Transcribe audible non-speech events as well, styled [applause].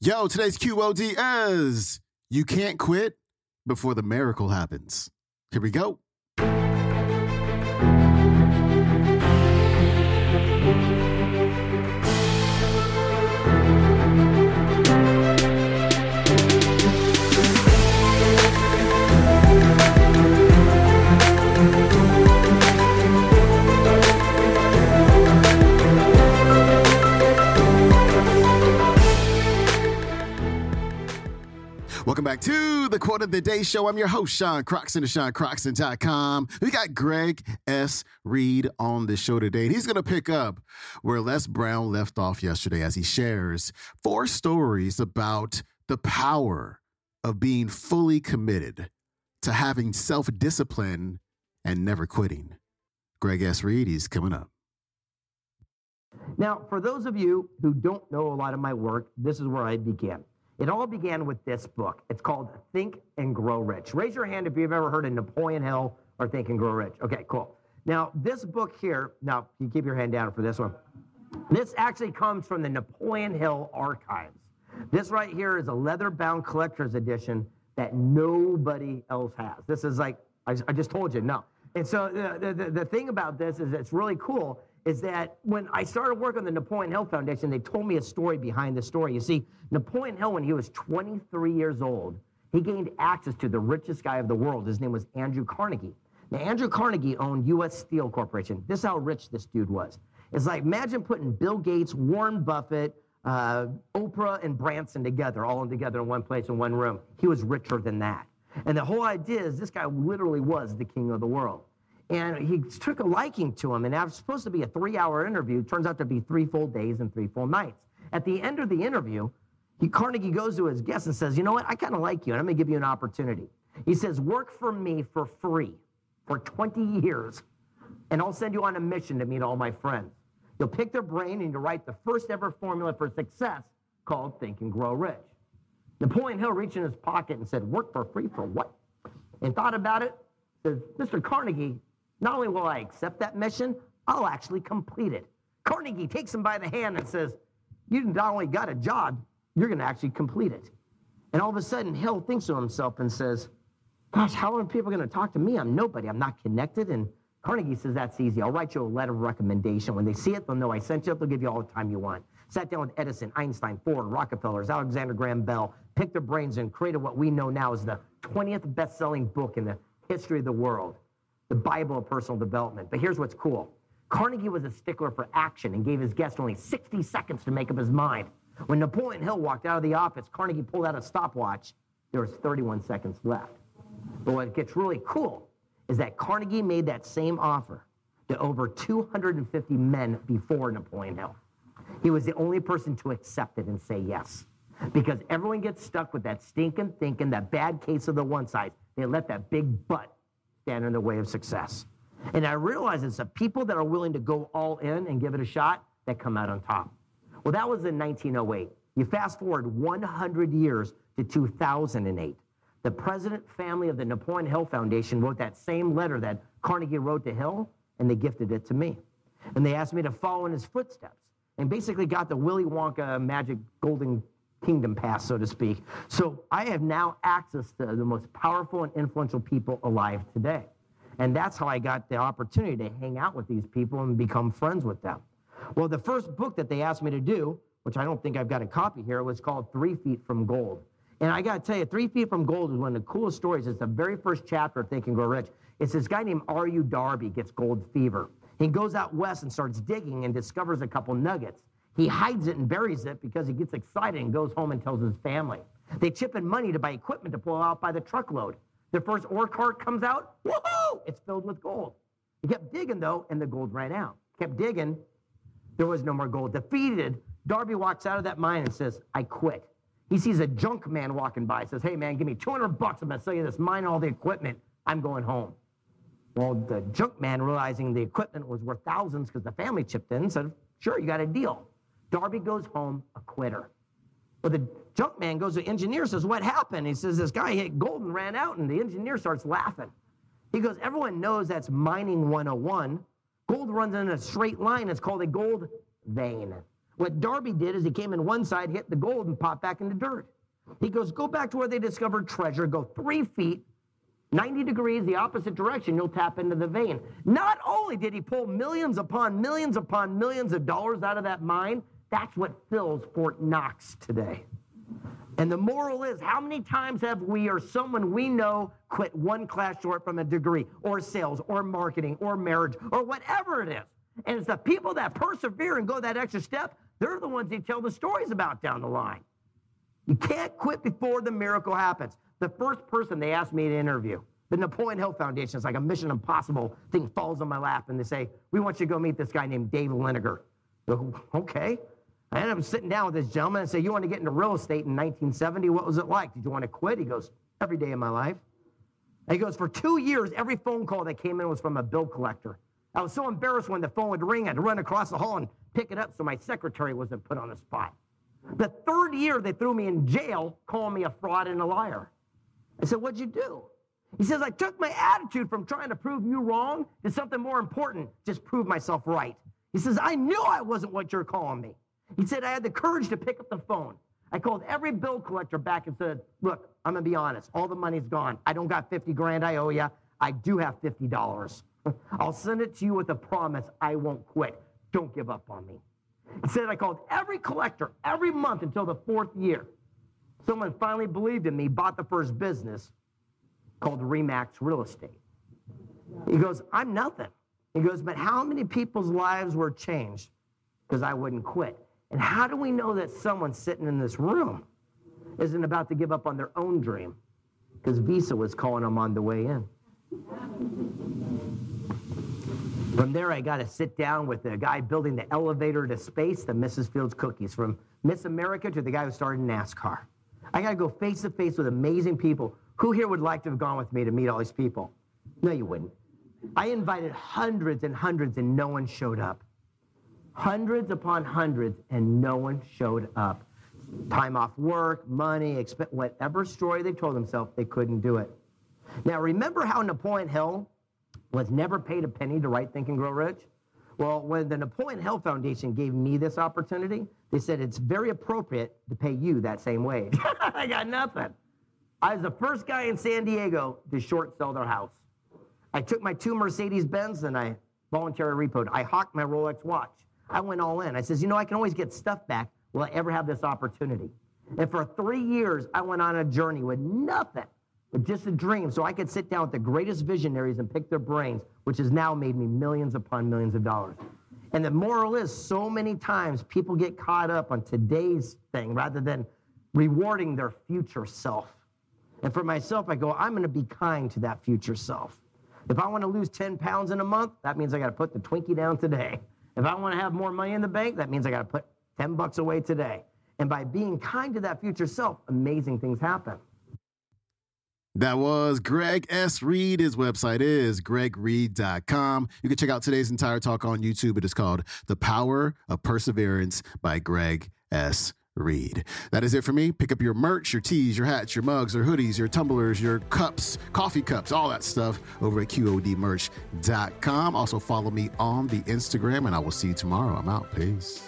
Yo, today's QOD is You Can't Quit Before the Miracle Happens. Here we go. Back to the Quote of the Day Show. I'm your host, Sean Croxton of SeanCroxton.com. We got Greg S. Reid on the show today, and he's going to pick up where Les Brown left off yesterday as he shares four stories about the power of being fully committed to having self discipline and never quitting. Greg S. Reid, he's coming up. Now, for those of you who don't know a lot of my work, this is where I began. It all began with this book. It's called Think and Grow Rich. Raise your hand if you've ever heard of Napoleon Hill or Think and Grow Rich. Okay, cool. Now, this book here, now you keep your hand down for this one. This actually comes from the Napoleon Hill archives. This right here is a leather bound collector's edition that nobody else has. This is like, I, I just told you, no. And so the, the, the thing about this is it's really cool is that when I started working on the Napoleon Hill Foundation, they told me a story behind the story. You see, Napoleon Hill, when he was 23 years old, he gained access to the richest guy of the world. His name was Andrew Carnegie. Now, Andrew Carnegie owned U.S. Steel Corporation. This is how rich this dude was. It's like imagine putting Bill Gates, Warren Buffett, uh, Oprah, and Branson together, all in together in one place in one room. He was richer than that. And the whole idea is this guy literally was the king of the world. And he took a liking to him. And it was supposed to be a three hour interview. Turns out to be three full days and three full nights. At the end of the interview, he, Carnegie goes to his guest and says, You know what? I kind of like you, and I'm going to give you an opportunity. He says, Work for me for free for 20 years, and I'll send you on a mission to meet all my friends. You'll pick their brain and you'll write the first ever formula for success called Think and Grow Rich. Napoleon Hill reached in his pocket and said, Work for free for what? And thought about it, says, Mr. Carnegie, not only will I accept that mission, I'll actually complete it. Carnegie takes him by the hand and says, You not only got a job, you're going to actually complete it. And all of a sudden, Hill thinks to himself and says, Gosh, how are people going to talk to me? I'm nobody. I'm not connected. And Carnegie says, That's easy. I'll write you a letter of recommendation. When they see it, they'll know I sent you. They'll give you all the time you want. Sat down with Edison, Einstein, Ford, Rockefellers, Alexander Graham Bell, picked their brains and created what we know now as the 20th best selling book in the history of the world the Bible of personal development. But here's what's cool Carnegie was a stickler for action and gave his guest only 60 seconds to make up his mind. When Napoleon Hill walked out of the office, Carnegie pulled out a stopwatch. There was 31 seconds left. But what gets really cool is that Carnegie made that same offer to over 250 men before Napoleon Hill. He was the only person to accept it and say yes. Because everyone gets stuck with that stinking thinking, that bad case of the one side. They let that big butt stand in the way of success. And I realize it's the people that are willing to go all in and give it a shot that come out on top. Well, that was in 1908. You fast forward 100 years to 2008. The president family of the Napoleon Hill Foundation wrote that same letter that Carnegie wrote to Hill, and they gifted it to me. And they asked me to follow in his footsteps and basically got the Willy Wonka magic golden kingdom pass, so to speak. So I have now access to the most powerful and influential people alive today. And that's how I got the opportunity to hang out with these people and become friends with them. Well, the first book that they asked me to do, which I don't think I've got a copy here, was called Three Feet from Gold. And I got to tell you, Three Feet from Gold is one of the coolest stories. It's the very first chapter of Think and Grow Rich. It's this guy named R.U. Darby gets gold fever. He goes out west and starts digging and discovers a couple nuggets. He hides it and buries it because he gets excited and goes home and tells his family. They chip in money to buy equipment to pull out by the truckload. The first ore cart comes out, woohoo! It's filled with gold. He kept digging though, and the gold ran out. Kept digging, there was no more gold. Defeated, Darby walks out of that mine and says, I quit. He sees a junk man walking by, says, Hey man, give me 200 bucks. I'm gonna sell you this mine, and all the equipment. I'm going home. Well, the junk man, realizing the equipment was worth thousands because the family chipped in, said, Sure, you got a deal. Darby goes home a quitter. But the junk man goes to the engineer, says, What happened? He says, This guy hit gold and ran out, and the engineer starts laughing. He goes, Everyone knows that's mining 101. Gold runs in a straight line. It's called a gold vein. What Darby did is he came in one side, hit the gold, and popped back in the dirt. He goes, go back to where they discovered treasure, go three feet, 90 degrees the opposite direction, you'll tap into the vein. Not only did he pull millions upon millions upon millions of dollars out of that mine, that's what fills Fort Knox today. And the moral is how many times have we or someone we know quit one class short from a degree or sales or marketing or marriage or whatever it is? And it's the people that persevere and go that extra step, they're the ones they tell the stories about down the line. You can't quit before the miracle happens. The first person they asked me to interview, the Napoleon Hill Foundation, it's like a mission impossible thing falls on my lap, and they say, We want you to go meet this guy named Dave Liniger. okay. I ended up sitting down with this gentleman and say, You want to get into real estate in 1970? What was it like? Did you want to quit? He goes, Every day of my life. And he goes, For two years, every phone call that came in was from a bill collector. I was so embarrassed when the phone would ring, I'd run across the hall and pick it up so my secretary wasn't put on the spot. The third year, they threw me in jail, calling me a fraud and a liar. I said, What'd you do? He says, I took my attitude from trying to prove you wrong to something more important, just prove myself right. He says, I knew I wasn't what you're calling me. He said, I had the courage to pick up the phone. I called every bill collector back and said, Look, I'm going to be honest. All the money's gone. I don't got 50 grand I owe you. I do have $50. [laughs] I'll send it to you with a promise I won't quit. Don't give up on me. He said, I called every collector every month until the fourth year. Someone finally believed in me, bought the first business called Remax Real Estate. He goes, I'm nothing. He goes, but how many people's lives were changed because I wouldn't quit? And how do we know that someone sitting in this room isn't about to give up on their own dream? Because Visa was calling them on the way in. From there, I got to sit down with the guy building the elevator to space, the Mrs. Fields cookies, from Miss America to the guy who started NASCAR. I got to go face to face with amazing people. Who here would like to have gone with me to meet all these people? No, you wouldn't. I invited hundreds and hundreds, and no one showed up hundreds upon hundreds, and no one showed up. Time off work, money, exp- whatever story they told themselves, they couldn't do it. Now, remember how Napoleon Hill was never paid a penny to write Think and Grow Rich? Well, when the Napoleon Hill Foundation gave me this opportunity, they said it's very appropriate to pay you that same wage. [laughs] I got nothing. I was the first guy in San Diego to short sell their house. I took my two Mercedes Benz and I voluntarily repoed. I hawked my Rolex watch. I went all in. I says, you know, I can always get stuff back. Will I ever have this opportunity? And for three years, I went on a journey with nothing but just a dream so I could sit down with the greatest visionaries and pick their brains, which has now made me millions upon millions of dollars. And the moral is so many times people get caught up on today's thing rather than rewarding their future self. And for myself, I go, I'm going to be kind to that future self. If I want to lose 10 pounds in a month, that means I got to put the Twinkie down today. If I want to have more money in the bank, that means I got to put 10 bucks away today. And by being kind to that future self, amazing things happen. That was Greg S. Reid. His website is gregreid.com. You can check out today's entire talk on YouTube. It is called The Power of Perseverance by Greg S. Reid. That is it for me. Pick up your merch, your tees, your hats, your mugs, your hoodies, your tumblers, your cups, coffee cups, all that stuff over at QODmerch.com. Also follow me on the Instagram, and I will see you tomorrow. I'm out. Peace.